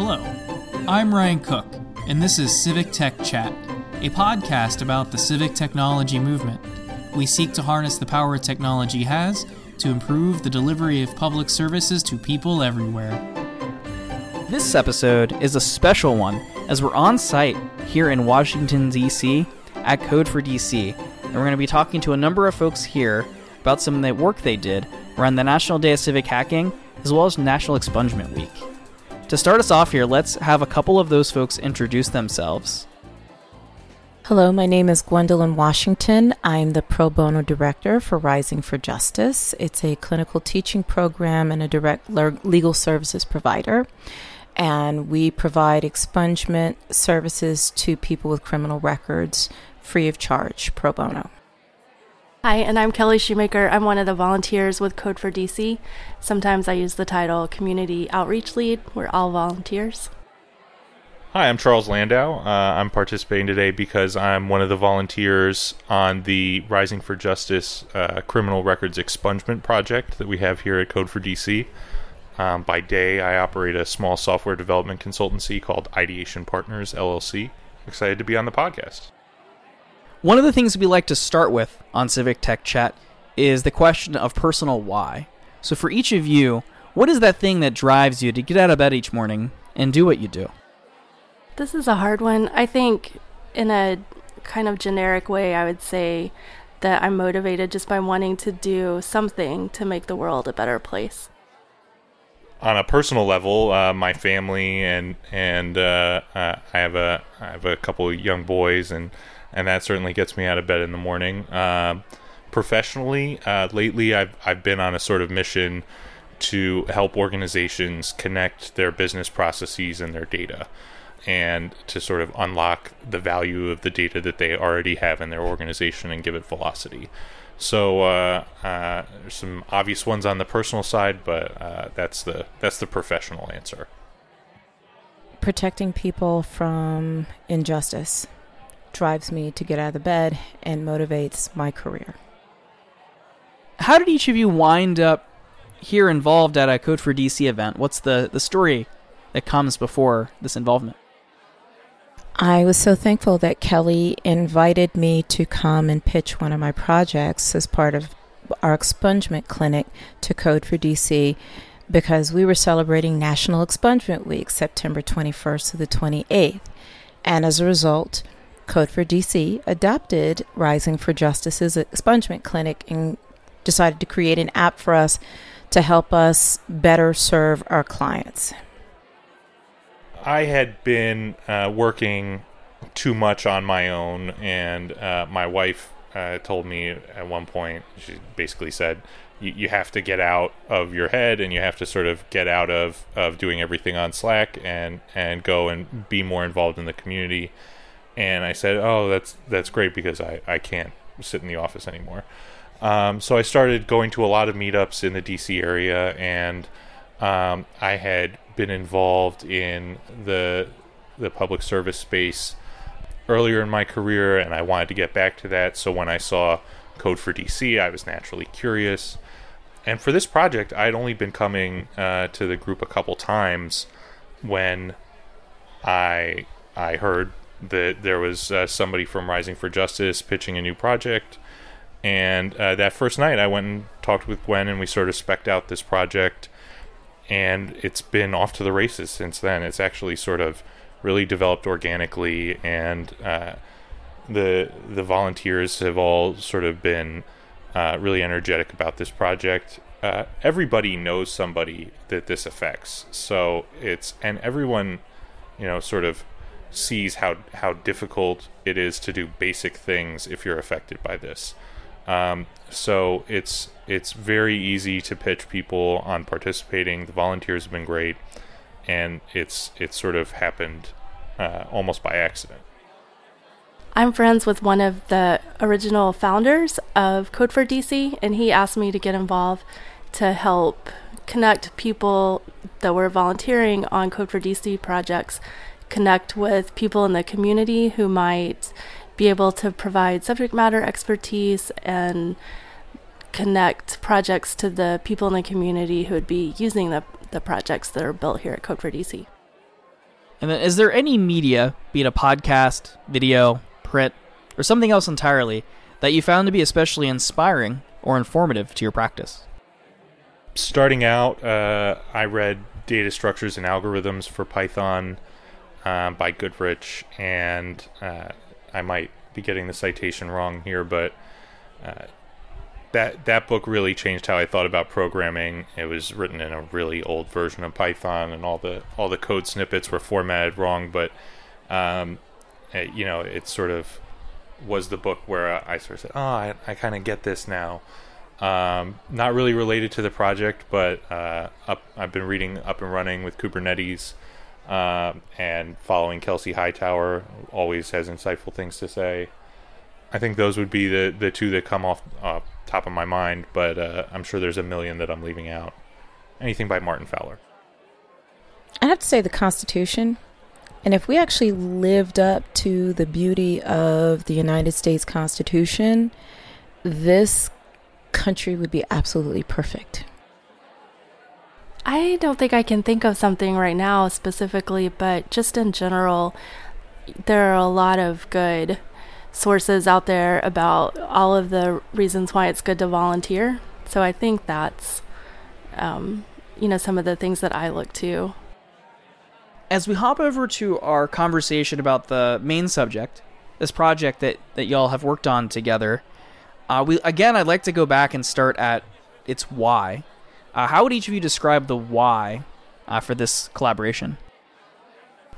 Hello, I'm Ryan Cook, and this is Civic Tech Chat, a podcast about the civic technology movement. We seek to harness the power technology has to improve the delivery of public services to people everywhere. This episode is a special one as we're on site here in Washington, D.C. at Code for DC, and we're going to be talking to a number of folks here about some of the work they did around the National Day of Civic Hacking as well as National Expungement Week. To start us off here, let's have a couple of those folks introduce themselves. Hello, my name is Gwendolyn Washington. I'm the pro bono director for Rising for Justice. It's a clinical teaching program and a direct legal services provider. And we provide expungement services to people with criminal records free of charge, pro bono. Hi, and I'm Kelly Shoemaker. I'm one of the volunteers with Code for DC. Sometimes I use the title Community Outreach Lead. We're all volunteers. Hi, I'm Charles Landau. Uh, I'm participating today because I'm one of the volunteers on the Rising for Justice uh, Criminal Records Expungement Project that we have here at Code for DC. Um, by day, I operate a small software development consultancy called Ideation Partners LLC. Excited to be on the podcast. One of the things we like to start with on Civic Tech Chat is the question of personal why. So, for each of you, what is that thing that drives you to get out of bed each morning and do what you do? This is a hard one. I think, in a kind of generic way, I would say that I'm motivated just by wanting to do something to make the world a better place. On a personal level, uh, my family and and uh, uh, I have a I have a couple of young boys and and that certainly gets me out of bed in the morning. Uh, professionally, uh, lately I've I've been on a sort of mission to help organizations connect their business processes and their data, and to sort of unlock the value of the data that they already have in their organization and give it velocity. So uh, uh, there's some obvious ones on the personal side, but uh, that's the that's the professional answer. Protecting people from injustice drives me to get out of the bed and motivates my career. How did each of you wind up here involved at a Code for DC event? What's the, the story that comes before this involvement? I was so thankful that Kelly invited me to come and pitch one of my projects as part of our expungement clinic to Code for DC because we were celebrating National Expungement Week, September 21st to the 28th. And as a result, Code for DC adopted Rising for Justice's expungement clinic and decided to create an app for us to help us better serve our clients. I had been uh, working too much on my own, and uh, my wife uh, told me at one point, she basically said, you, have to get out of your head and you have to sort of get out of, of doing everything on Slack and, and go and be more involved in the community and I said, "Oh, that's that's great because I I can't sit in the office anymore." Um, so I started going to a lot of meetups in the DC area, and um, I had been involved in the the public service space earlier in my career, and I wanted to get back to that. So when I saw Code for DC, I was naturally curious. And for this project, I had only been coming uh, to the group a couple times when I I heard that there was uh, somebody from Rising for Justice pitching a new project. And uh, that first night, I went and talked with Gwen, and we sort of specked out this project. And it's been off to the races since then. It's actually sort of really developed organically, and uh, the the volunteers have all sort of been uh, really energetic about this project. Uh, everybody knows somebody that this affects, so it's and everyone, you know, sort of sees how how difficult it is to do basic things if you're affected by this. Um, so it's it's very easy to pitch people on participating. The volunteers have been great, and it's it's sort of happened uh, almost by accident. I'm friends with one of the original founders of Code for DC, and he asked me to get involved to help connect people that were volunteering on Code for DC projects connect with people in the community who might be able to provide subject matter expertise and connect projects to the people in the community who would be using the, the projects that are built here at Code for DC. And then, is there any media, be it a podcast, video, print, or something else entirely, that you found to be especially inspiring or informative to your practice? Starting out, uh, I read Data Structures and Algorithms for Python uh, by Goodrich, and uh, I might be getting the citation wrong here, but uh, that that book really changed how I thought about programming. It was written in a really old version of Python, and all the all the code snippets were formatted wrong. But um, it, eh, you know, it sort of was the book where I sort of said, "Oh, I, I kind of get this now." Um, not really related to the project, but uh, up, I've been reading Up and Running with Kubernetes uh, and following Kelsey Hightower. Always has insightful things to say. I think those would be the, the two that come off uh, top of my mind, but uh, I'm sure there's a million that I'm leaving out. Anything by Martin Fowler. I have to say the Constitution. And if we actually lived up to the beauty of the United States Constitution, this country would be absolutely perfect. I don't think I can think of something right now specifically, but just in general, there are a lot of good sources out there about all of the reasons why it's good to volunteer. So I think that's, um, you know, some of the things that I look to. As we hop over to our conversation about the main subject, this project that, that y'all have worked on together, uh, we again, I'd like to go back and start at its why. Uh, how would each of you describe the why uh, for this collaboration?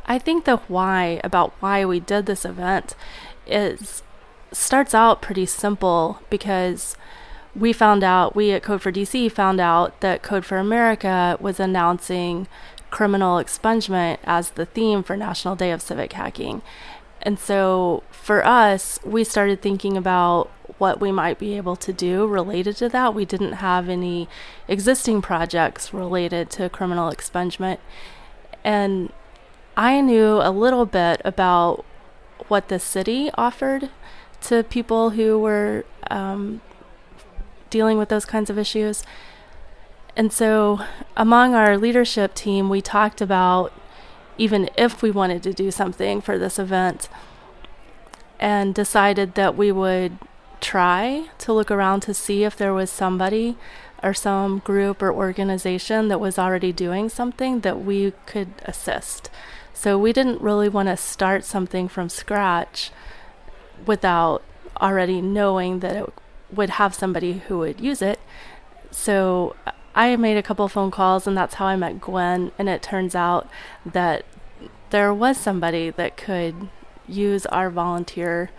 I think the why about why we did this event is starts out pretty simple because we found out we at Code for DC found out that Code for America was announcing criminal expungement as the theme for National Day of Civic Hacking. And so for us, we started thinking about what we might be able to do related to that. We didn't have any existing projects related to criminal expungement. And I knew a little bit about what the city offered to people who were um, dealing with those kinds of issues. And so, among our leadership team, we talked about even if we wanted to do something for this event and decided that we would try to look around to see if there was somebody or some group or organization that was already doing something that we could assist. So we didn't really want to start something from scratch without already knowing that it would have somebody who would use it. So I made a couple phone calls, and that's how I met Gwen. And it turns out that there was somebody that could use our volunteer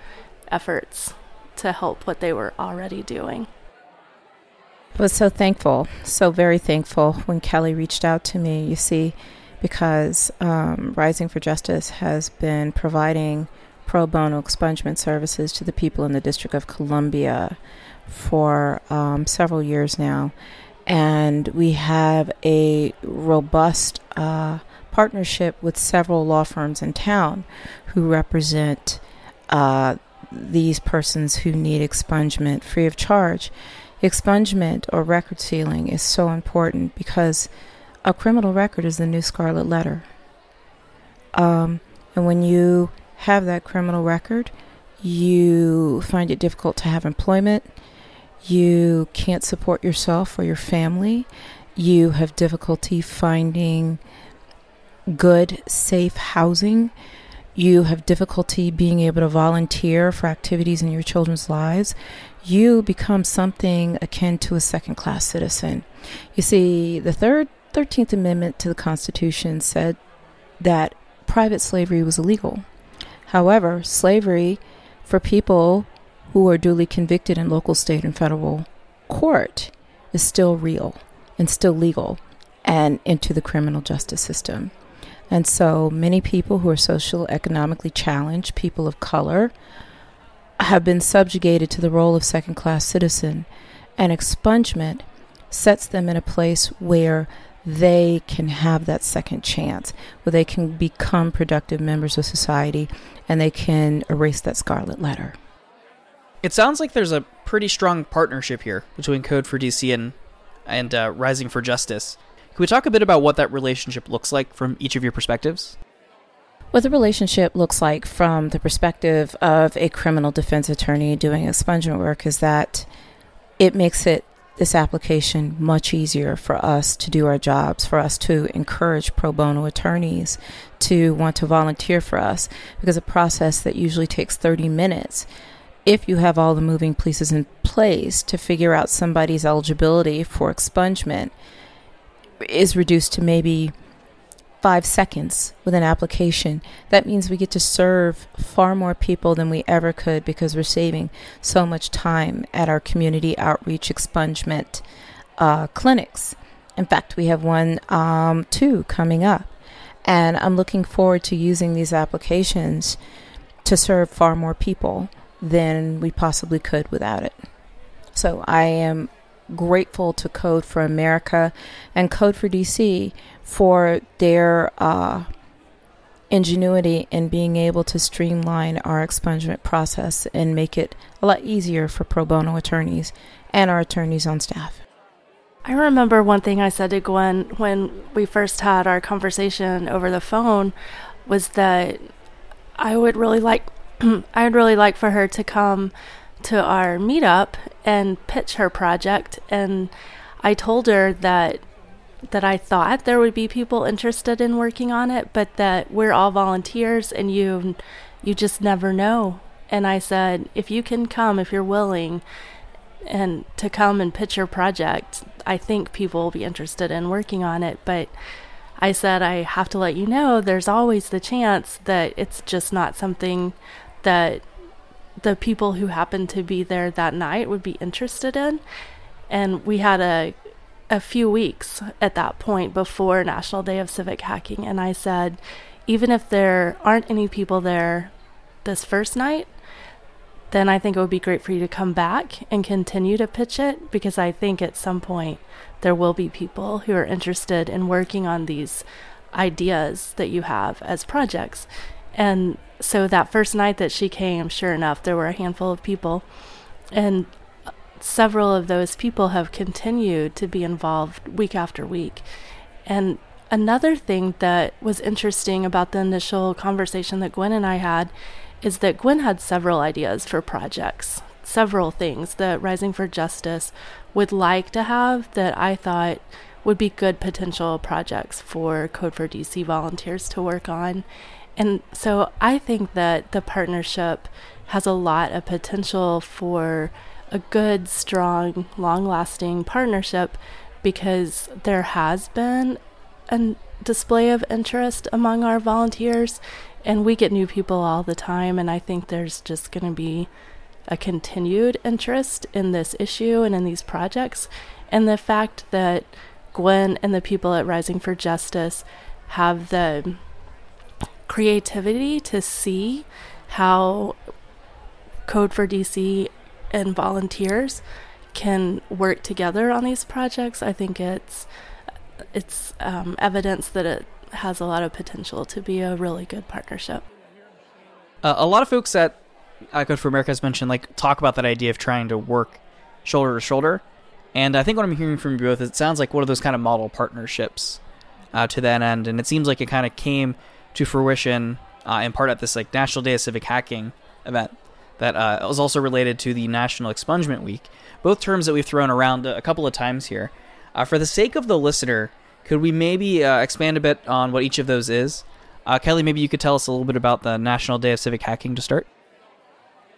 efforts to help what they were already doing. I was so thankful, so very thankful when Kelly reached out to me. You see, because um, Rising for Justice has been providing pro bono expungement services to the people in the District of Columbia for um, several years now. And we have a robust uh, partnership with several law firms in town who represent uh, these persons who need expungement free of charge. Expungement or record sealing is so important because a criminal record is the new scarlet letter. Um, and when you have that criminal record, you find it difficult to have employment. You can't support yourself or your family. You have difficulty finding good, safe housing. You have difficulty being able to volunteer for activities in your children's lives. You become something akin to a second class citizen. You see, the third 13th Amendment to the Constitution said that private slavery was illegal. However, slavery for people who are duly convicted in local, state, and federal court is still real and still legal and into the criminal justice system. And so many people who are social economically challenged, people of color, have been subjugated to the role of second class citizen. And expungement sets them in a place where they can have that second chance, where they can become productive members of society and they can erase that scarlet letter. It sounds like there's a pretty strong partnership here between Code for DC and, and uh, Rising for Justice. Can we talk a bit about what that relationship looks like from each of your perspectives? What the relationship looks like from the perspective of a criminal defense attorney doing expungement work is that it makes it this application much easier for us to do our jobs, for us to encourage pro bono attorneys to want to volunteer for us, because a process that usually takes 30 minutes, if you have all the moving pieces in place to figure out somebody's eligibility for expungement, is reduced to maybe five seconds with an application. That means we get to serve far more people than we ever could because we're saving so much time at our community outreach expungement uh, clinics. In fact, we have one, um, two coming up. And I'm looking forward to using these applications to serve far more people than we possibly could without it. So I am grateful to Code for America and Code for DC for their uh, ingenuity in being able to streamline our expungement process and make it a lot easier for pro bono attorneys and our attorneys on staff. I remember one thing I said to Gwen when we first had our conversation over the phone was that I would really like I would really like for her to come to our meetup and pitch her project and I told her that that I thought there would be people interested in working on it, but that we're all volunteers and you you just never know. And I said, if you can come, if you're willing, and to come and pitch your project, I think people will be interested in working on it. But I said, I have to let you know there's always the chance that it's just not something that the people who happened to be there that night would be interested in. And we had a a few weeks at that point before National Day of Civic Hacking, and I said, even if there aren't any people there this first night, then I think it would be great for you to come back and continue to pitch it because I think at some point there will be people who are interested in working on these ideas that you have as projects. And so that first night that she came, sure enough, there were a handful of people. And several of those people have continued to be involved week after week. And another thing that was interesting about the initial conversation that Gwen and I had is that Gwen had several ideas for projects, several things that Rising for Justice would like to have that I thought would be good potential projects for Code for DC volunteers to work on. And so I think that the partnership has a lot of potential for a good, strong, long lasting partnership because there has been a display of interest among our volunteers and we get new people all the time and I think there's just going to be a continued interest in this issue and in these projects. And the fact that Gwen and the people at Rising for Justice have the creativity to see how Code for DC and volunteers can work together on these projects, I think it's it's um, evidence that it has a lot of potential to be a really good partnership. Uh, a lot of folks at Code for America has mentioned like talk about that idea of trying to work shoulder to shoulder, and I think what I'm hearing from you both, is it sounds like one of those kind of model partnerships uh, to that end, and it seems like it kind of came to fruition uh, in part at this like National Day of Civic Hacking event that uh, was also related to the National Expungement Week, both terms that we've thrown around a couple of times here. Uh, for the sake of the listener, could we maybe uh, expand a bit on what each of those is? Uh, Kelly, maybe you could tell us a little bit about the National Day of Civic Hacking to start.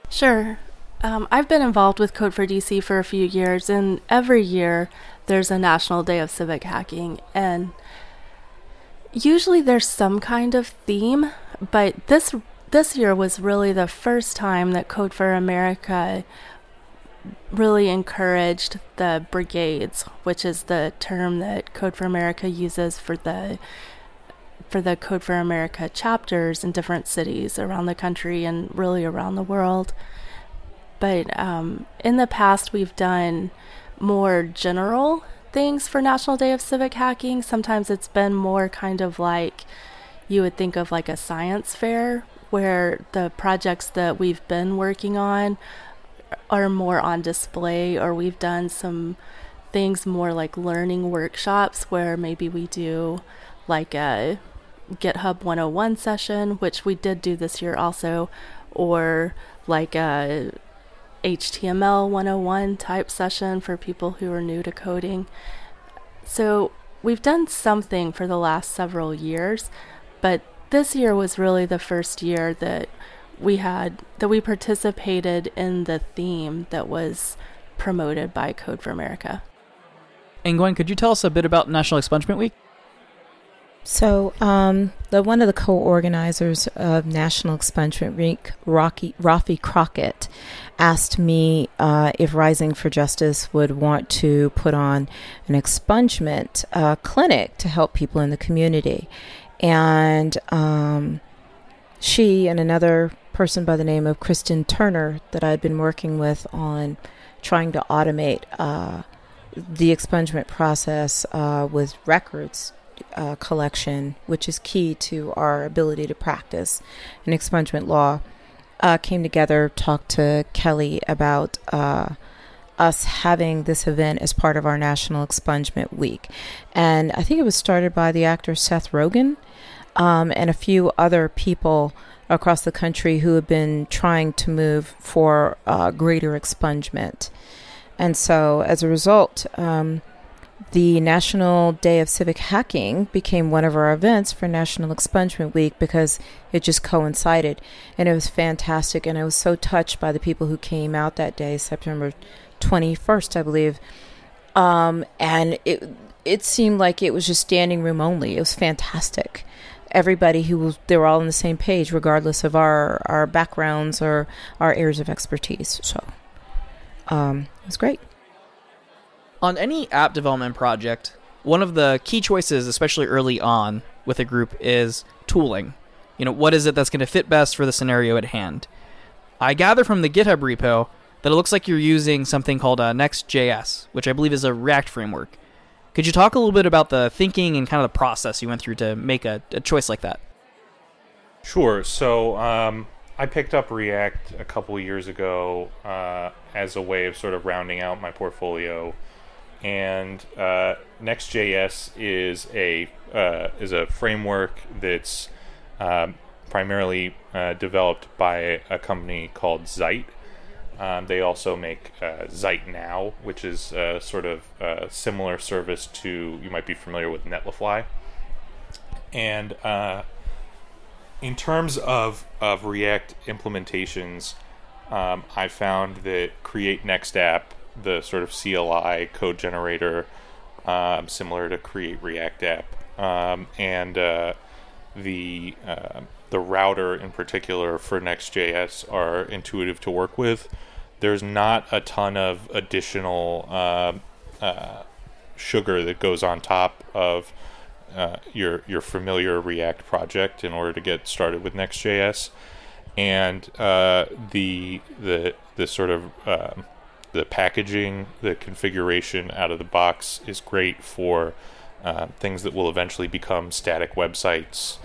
Sure. Um, I've been involved with Code for DC for a few years, and every year there's a National Day of Civic Hacking, and usually there's some kind of theme, but this this year was really the first time that Code for America really encouraged the brigades, which is the term that Code for America uses for the for the Code for America chapters in different cities around the country and really around the world. But um, in the past, we've done more general things for National Day of Civic Hacking. Sometimes it's been more kind of like you would think of like a science fair where the projects that we've been working on are more on display, or we've done some things more like learning workshops where maybe we do like a GitHub 101 session, which we did do this year also, or like a HTML 101 type session for people who are new to coding. So we've done something for the last several years, but this year was really the first year that we had that we participated in the theme that was promoted by Code for America. And Gwen, could you tell us a bit about National Expungement Week? So, um, the one of the co-organizers of National Expungement Week, Rocky Rafi Crockett, asked me uh, if Rising for Justice would want to put on an expungement uh, clinic to help people in the community, and um, she and another person by the name of Kristen Turner that I'd been working with on trying to automate uh, the expungement process uh, with records uh, collection, which is key to our ability to practice an expungement law, uh, came together, talked to Kelly about uh, us having this event as part of our National Expungement Week. And I think it was started by the actor Seth Rogen um, and a few other people across the country who have been trying to move for uh, greater expungement. And so as a result, um, the National Day of Civic Hacking became one of our events for National Expungement Week because it just coincided. And it was fantastic. And I was so touched by the people who came out that day, September 21st, I believe. Um, and it, it seemed like it was just standing room only. It was fantastic. Everybody who was, they were all on the same page, regardless of our, our backgrounds or our areas of expertise. So um, it was great. On any app development project, one of the key choices, especially early on with a group, is tooling. You know, what is it that's going to fit best for the scenario at hand? I gather from the GitHub repo that it looks like you're using something called uh, Next.js, which I believe is a React framework. Could you talk a little bit about the thinking and kind of the process you went through to make a, a choice like that? Sure. So um, I picked up React a couple years ago uh, as a way of sort of rounding out my portfolio and uh, Next.js is a uh, is a framework that's um, primarily uh, developed by a company called Zeit. Um, they also make uh, Zeit Now, which is a sort of a similar service to you might be familiar with Netlify. And uh, in terms of of React implementations, um, I found that Create Next App the sort of CLI code generator, um, similar to Create React App, um, and uh, the uh, the router in particular for Next.js are intuitive to work with. There's not a ton of additional uh, uh sugar that goes on top of uh, your your familiar React project in order to get started with Next.js, and uh, the the the sort of um, the packaging, the configuration out of the box is great for uh, things that will eventually become static websites.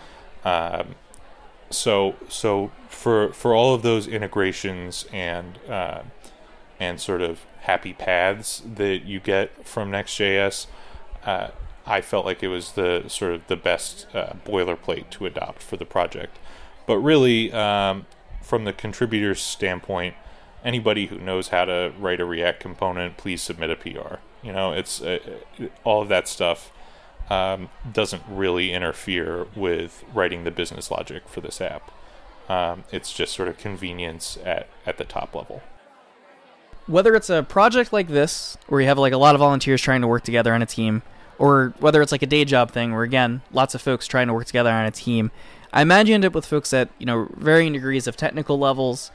Um, so so for for all of those integrations and uh, and sort of happy paths that you get from Next.js, uh, I felt like it was the sort of the best uh, boilerplate to adopt for the project. But really, um, from the contributor's standpoint, anybody who knows how to write a React component, please submit a PR. You know, it's uh, all of that stuff um, doesn't really interfere with writing the business logic for this app. Um, it's just sort of convenience at, at the top level. Whether it's a project like this, where you have like a lot of volunteers trying to work together on a team, or whether it's like a day job thing, where again, lots of folks trying to work together on a team, I imagine you end up with folks at you know varying degrees of technical levels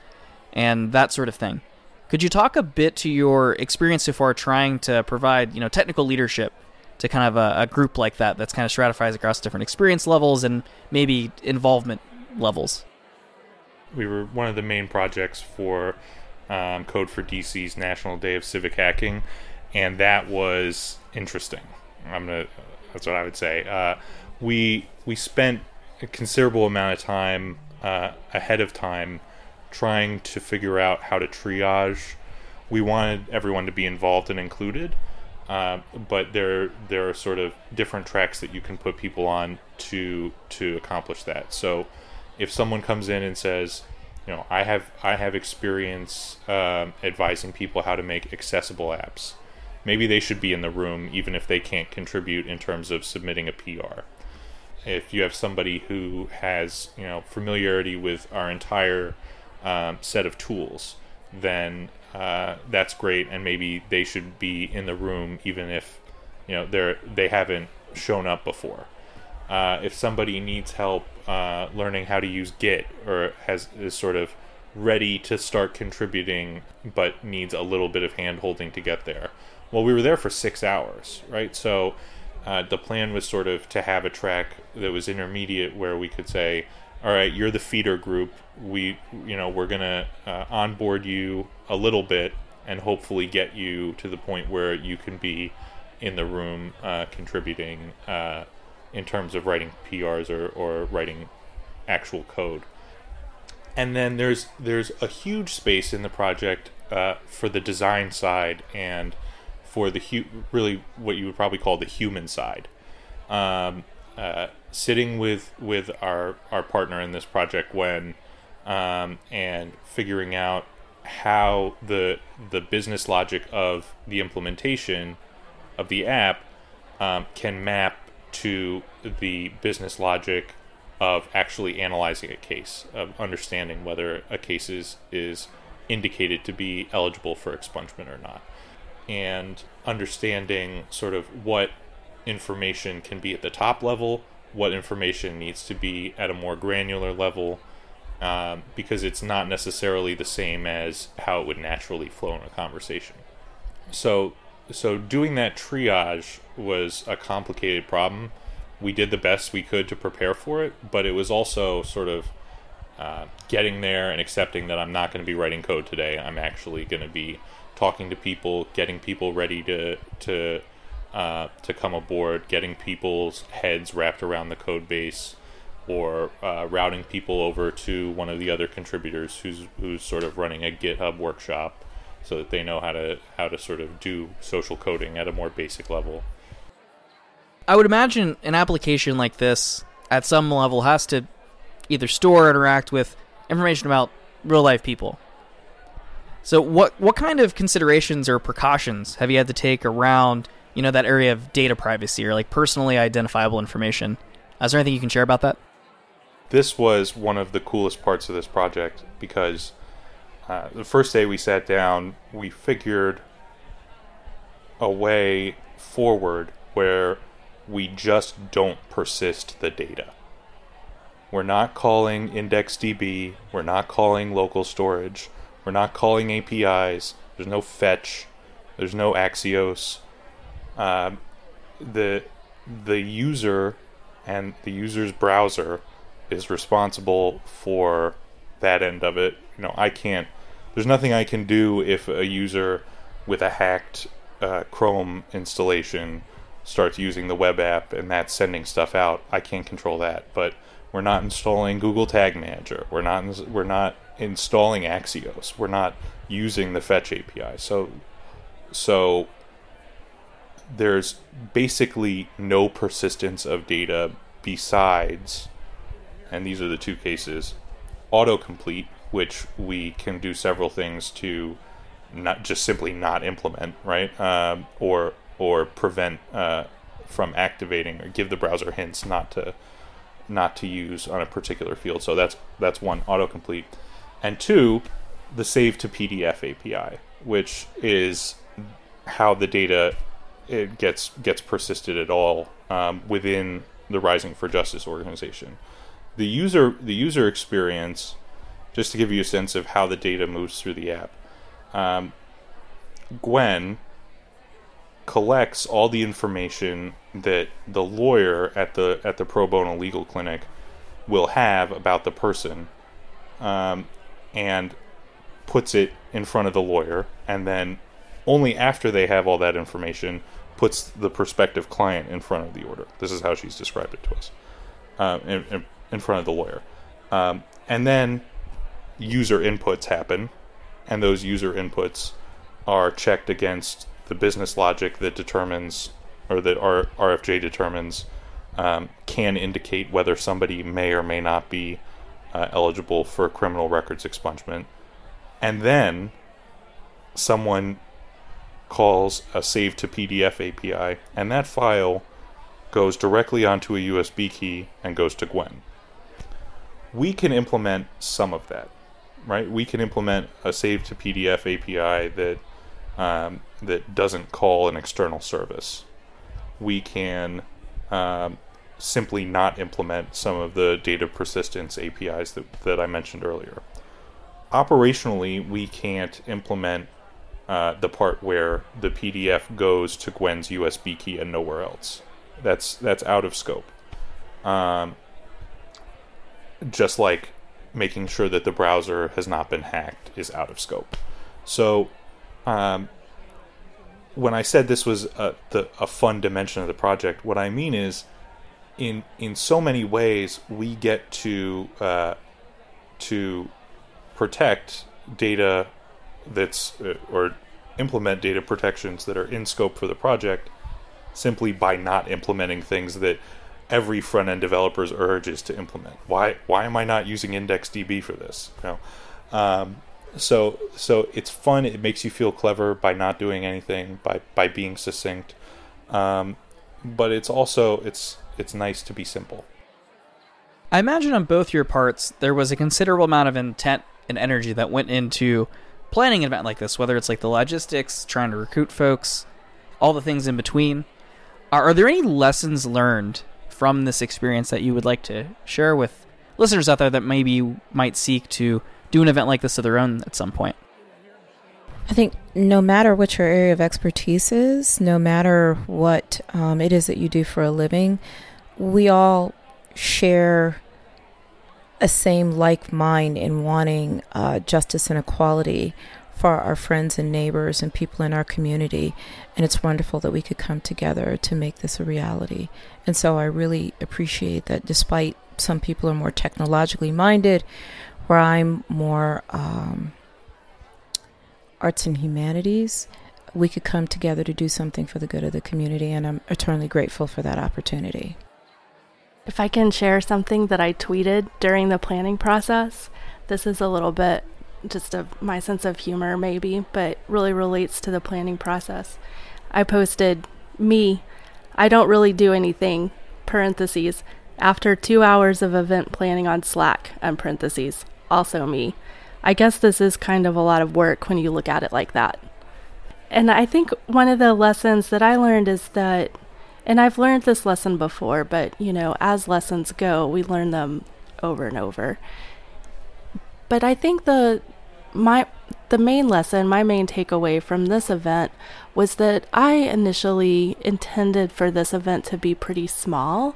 and that sort of thing. Could you talk a bit to your experience so far trying to provide, you know, technical leadership to kind of a, a group like that that's kind of stratifies across different experience levels and maybe involvement levels? We were one of the main projects for um, Code for DC's National Day of Civic Hacking, and that was interesting. I'm gonna. That's what I would say. Uh, we we spent a considerable amount of time uh, ahead of time trying to figure out how to triage. We wanted everyone to be involved and included, uh, but there there are sort of different tracks that you can put people on to to accomplish that. So if someone comes in and says, you know, I have I have experience um, advising people how to make accessible apps. Maybe they should be in the room, even if they can't contribute in terms of submitting a PR. If you have somebody who has you know familiarity with our entire um, set of tools, then uh, that's great, and maybe they should be in the room, even if you know they're they haven't shown up before. Uh, if somebody needs help uh, learning how to use Git or has is sort of ready to start contributing but needs a little bit of hand holding to get there. Well, we were there for six hours, right? So uh, the plan was sort of to have a track that was intermediate where we could say, all right, you're the feeder group. We, you know, we're gonna uh, onboard you a little bit and hopefully get you to the point where you can be in the room uh, contributing uh, in terms of writing PRs or, or writing actual code. And then there's there's a huge space in the project uh, for the design side and for the hu- really what you would probably call the human side. Um, uh, sitting with with our our partner in this project, Gwen, um, and figuring out how the the business logic of the implementation of the app um, can map to the business logic of actually analyzing a case, of understanding whether a case is, is indicated to be eligible for expungement or not, and understanding sort of what information can be at the top level, what information needs to be at a more granular level, um, because it's not necessarily the same as how it would naturally flow in a conversation. So so doing that triage was a complicated problem. We did the best we could to prepare for it, but it was also sort of uh, getting there and accepting that I'm not going to be writing code today. I'm actually going to be talking to people, getting people ready to to uh, to come aboard, getting people's heads wrapped around the code base, or uh, routing people over to one of the other contributors who's who's sort of running a GitHub workshop so that they know how to how to sort of do social coding at a more basic level. I would imagine an application like this at some level has to either store or interact with information about real life people. So what what kind of considerations or precautions have you had to take around, you know, that area of data privacy or like personally identifiable information? Is there anything you can share about that? This was one of the coolest parts of this project because uh, the first day we sat down, we figured a way forward where we just don't persist the data. We're not calling IndexedDB, we're not calling local storage, we're not calling APIs, there's no fetch, there's no Axios. Um, the the user and the user's browser is responsible for that end of it. You know, I can't. There's nothing I can do if a user with a hacked uh, Chrome installation starts using the web app and that's sending stuff out. I can't control that. But we're not installing Google Tag Manager. We're not. We're not installing Axios. We're not using the Fetch API. So, so there's basically no persistence of data besides, and these are the two cases autocomplete, which we can do several things to not just simply not implement, right? Um, or or prevent uh, from activating or give the browser hints not to not to use on a particular field. So that's that's one autocomplete, and two, the save to PDF API, which is how the data it gets gets persisted at all um, within the Rising for Justice organization the user the user experience, just to give you a sense of how the data moves through the app. Um, Gwen collects all the information that the lawyer at the at the pro bono legal clinic will have about the person, um, and puts it in front of the lawyer, and then only after they have all that information puts the prospective client in front of the order. This is how she's described it to us. Uh, and, and in front of the lawyer. Um, and then user inputs happen, and those user inputs are checked against the business logic that determines or that R- RFJ determines um, can indicate whether somebody may or may not be uh, eligible for criminal records expungement. And then someone calls a save to PDF API, and that file goes directly onto a USB key and goes to Gwen. We can implement some of that, right? We can implement a save to PDF API that um, that doesn't call an external service. We can um, simply not implement some of the data persistence APIs that, that I mentioned earlier. Operationally, we can't implement uh, the part where the PDF goes to Gwen's USB key and nowhere else. That's that's out of scope. Um, just like making sure that the browser has not been hacked is out of scope. So, um, when I said this was a, the, a fun dimension of the project, what I mean is, in in so many ways, we get to uh, to protect data that's uh, or implement data protections that are in scope for the project simply by not implementing things that every front end developer's urge is to implement. Why why am I not using IndexedDB for this? You know, um, so so it's fun. It makes you feel clever by not doing anything by by being succinct, um, but it's also it's it's nice to be simple. I imagine on both your parts there was a considerable amount of intent and energy that went into planning an event like this, whether it's like the logistics, trying to recruit folks, all the things in between. Are, are there any lessons learned from this experience that you would like to share with listeners out there that maybe might seek to do an event like this of their own at some point? I think no matter what your area of expertise is, no matter what um, it is that you do for a living, we all share a same like mind in wanting uh, justice and equality for our friends and neighbors and people in our community. And it's wonderful that we could come together to make this a reality. And so I really appreciate that despite some people are more technologically minded, where I'm more um, arts and humanities, we could come together to do something for the good of the community. And I'm eternally grateful for that opportunity. If I can share something that I tweeted during the planning process, this is a little bit just of my sense of humor, maybe, but really relates to the planning process. I posted, Me, I don't really do anything, parentheses, after two hours of event planning on Slack, and parentheses, also me. I guess this is kind of a lot of work when you look at it like that. And I think one of the lessons that I learned is that and I've learned this lesson before, but you know, as lessons go, we learn them over and over. But I think the my the main lesson, my main takeaway from this event was that I initially intended for this event to be pretty small.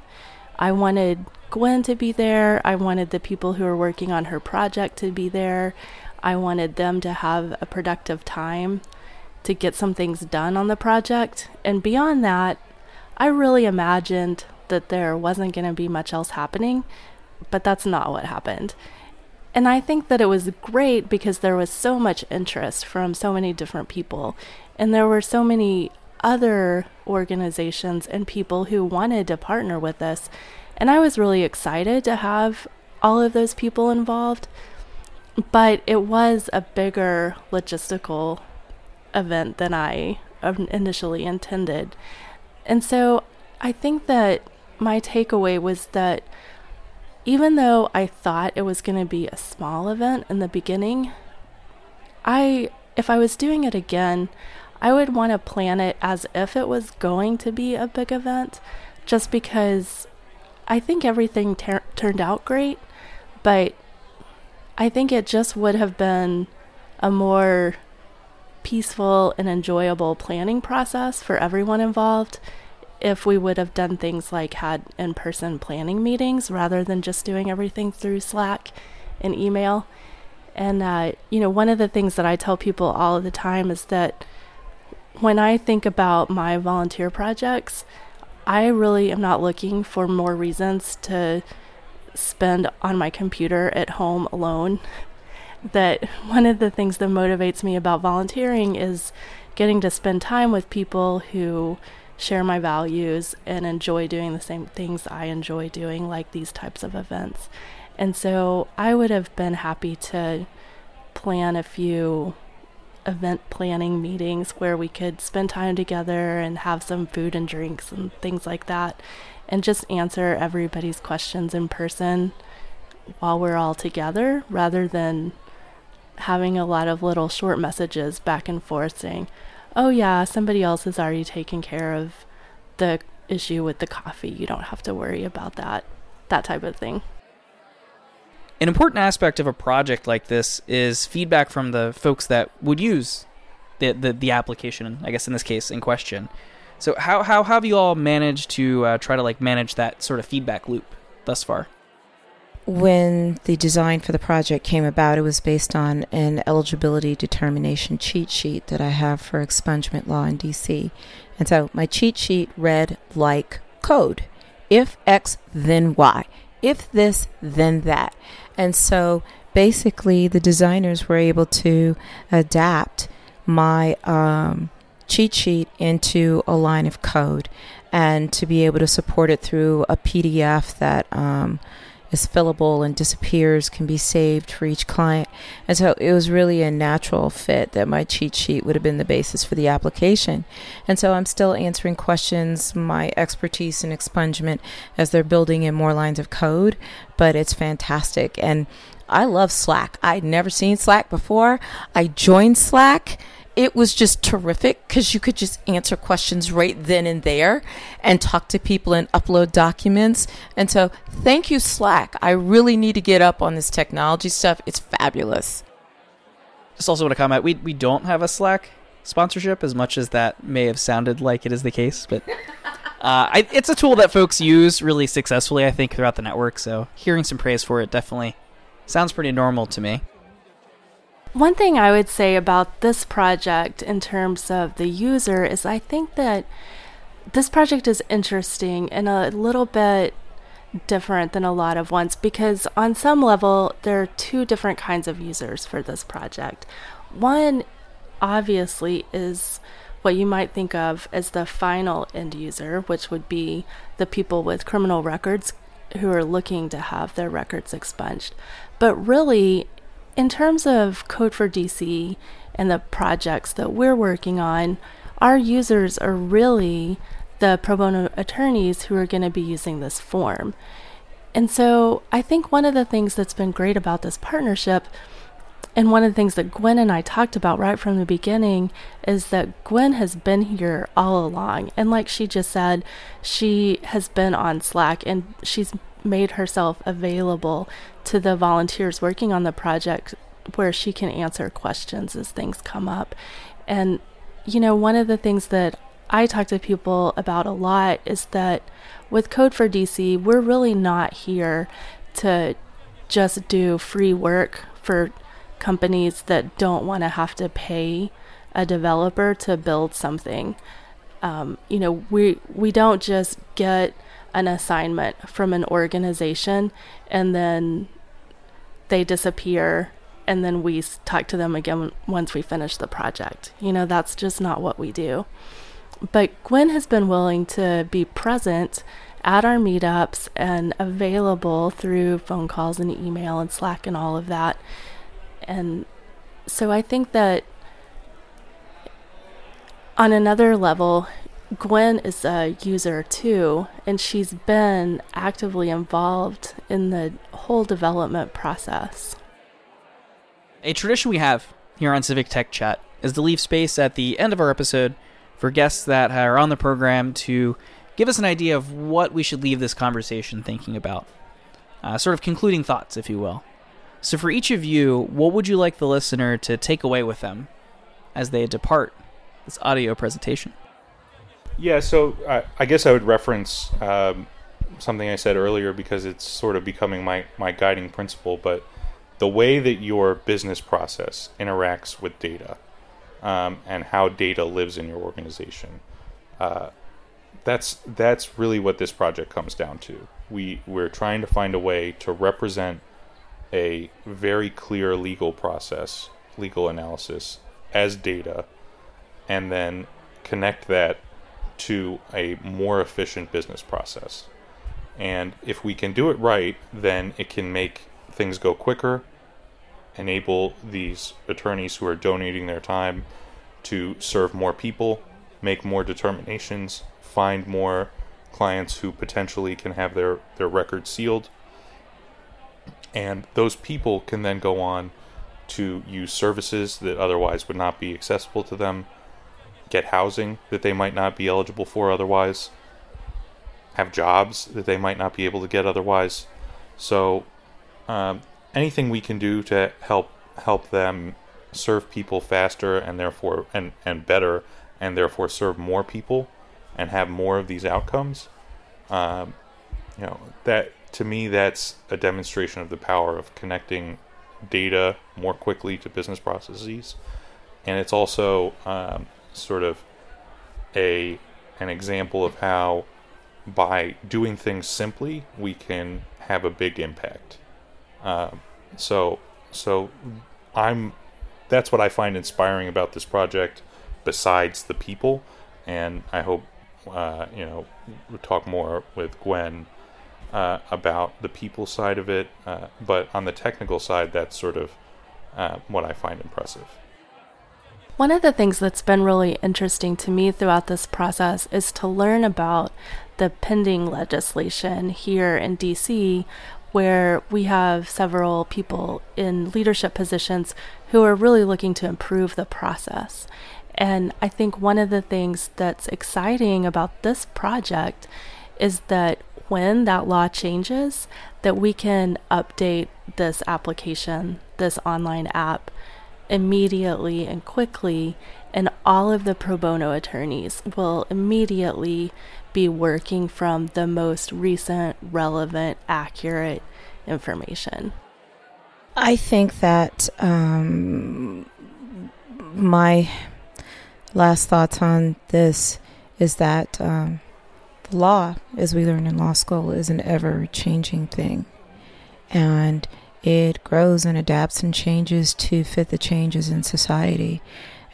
I wanted Gwen to be there. I wanted the people who are working on her project to be there. I wanted them to have a productive time to get some things done on the project. And beyond that, I really imagined that there wasn't going to be much else happening, but that's not what happened. And I think that it was great because there was so much interest from so many different people, and there were so many other organizations and people who wanted to partner with us. And I was really excited to have all of those people involved. But it was a bigger logistical event than I um, initially intended. And so I think that my takeaway was that even though I thought it was going to be a small event in the beginning, I if I was doing it again, I would want to plan it as if it was going to be a big event just because I think everything ter- turned out great, but I think it just would have been a more peaceful and enjoyable planning process for everyone involved if we would have done things like had in person planning meetings rather than just doing everything through Slack and email. And, uh, you know, one of the things that I tell people all of the time is that when I think about my volunteer projects, I really am not looking for more reasons to spend on my computer at home alone. that one of the things that motivates me about volunteering is getting to spend time with people who share my values and enjoy doing the same things I enjoy doing, like these types of events. And so I would have been happy to plan a few event planning meetings where we could spend time together and have some food and drinks and things like that and just answer everybody's questions in person while we're all together rather than having a lot of little short messages back and forth saying, oh, yeah, somebody else has already taken care of the issue with the coffee. You don't have to worry about that, that type of thing. An important aspect of a project like this is feedback from the folks that would use the, the, the application, I guess in this case, in question. So how, how, have you all managed to uh, try to like manage that sort of feedback loop thus far? When the design for the project came about, it was based on an eligibility determination cheat sheet that I have for expungement law in DC. And so my cheat sheet read like code. If X, then Y. If this, then that. And so basically, the designers were able to adapt my um, cheat sheet into a line of code and to be able to support it through a PDF that um, is fillable and disappears, can be saved for each client. And so it was really a natural fit that my cheat sheet would have been the basis for the application. And so I'm still answering questions, my expertise in expungement as they're building in more lines of code, but it's fantastic. And I love Slack. I'd never seen Slack before. I joined Slack it was just terrific because you could just answer questions right then and there and talk to people and upload documents. And so, thank you, Slack. I really need to get up on this technology stuff. It's fabulous. Just also want to comment we, we don't have a Slack sponsorship as much as that may have sounded like it is the case, but. Uh, I, it's a tool that folks use really successfully, I think, throughout the network. So hearing some praise for it definitely sounds pretty normal to me. One thing I would say about this project in terms of the user is I think that this project is interesting and a little bit different than a lot of ones because on some level there are two different kinds of users for this project. One obviously is what you might think of as the final end user, which would be the people with criminal records who are looking to have their records expunged. But really, in terms of Code for DC and the projects that we're working on, our users are really the pro bono attorneys who are going to be using this form. And so I think one of the things that's been great about this partnership, and one of the things that Gwen and I talked about right from the beginning, is that Gwen has been here all along. And like she just said, she has been on Slack and she's made herself available to the volunteers working on the project where she can answer questions as things come up. And, you know, one of the things that I talk to people about a lot is that with Code for DC, we're really not here to just do free work for companies that don't want to have to pay a developer to build something. Um, you know, we we don't just get an assignment from an organization and then they disappear and then we talk to them again once we finish the project. You know, that's just not what we do. But Gwen has been willing to be present at our meetups and available through phone calls and email and Slack and all of that. And so I think that on another level, Gwen is a user too, and she's been actively involved in the whole development process. A tradition we have here on Civic Tech Chat is to leave space at the end of our episode for guests that are on the program to give us an idea of what we should leave this conversation thinking about. Uh, sort of concluding thoughts, if you will. So, for each of you, what would you like the listener to take away with them as they depart this audio presentation? Yeah, so I, I guess I would reference um, something I said earlier because it's sort of becoming my, my guiding principle, but the way that your business process interacts with data um, and how data lives in your organization. Uh, that's that's really what this project comes down to. We we're trying to find a way to represent a very clear legal process, legal analysis as data, and then connect that to a more efficient business process. And if we can do it right, then it can make things go quicker, enable these attorneys who are donating their time to serve more people, make more determinations, find more clients who potentially can have their, their records sealed. And those people can then go on to use services that otherwise would not be accessible to them, get housing that they might not be eligible for otherwise, have jobs that they might not be able to get otherwise. So, um, anything we can do to help help them serve people faster and therefore and and better and therefore serve more people and have more of these outcomes um, you know that to me that's a demonstration of the power of connecting data more quickly to business processes and it's also um, sort of a an example of how by doing things simply we can have a big impact um, so so I'm that's what I find inspiring about this project, besides the people. And I hope uh, you know we'll talk more with Gwen uh, about the people side of it. Uh, but on the technical side, that's sort of uh, what I find impressive. One of the things that's been really interesting to me throughout this process is to learn about the pending legislation here in DC where we have several people in leadership positions who are really looking to improve the process. And I think one of the things that's exciting about this project is that when that law changes, that we can update this application, this online app immediately and quickly and all of the pro bono attorneys will immediately be working from the most recent, relevant, accurate information. I think that um, my last thoughts on this is that um, the law, as we learn in law school, is an ever changing thing. And it grows and adapts and changes to fit the changes in society.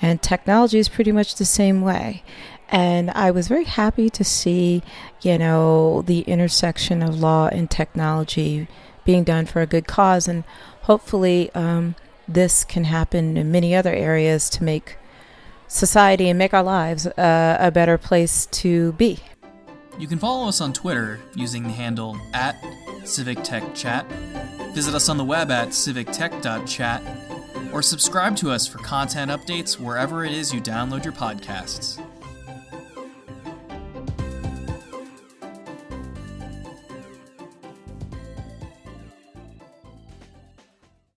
And technology is pretty much the same way. And I was very happy to see, you know, the intersection of law and technology being done for a good cause. And hopefully, um, this can happen in many other areas to make society and make our lives uh, a better place to be. You can follow us on Twitter using the handle at CivicTechChat, visit us on the web at civictech.chat, or subscribe to us for content updates wherever it is you download your podcasts.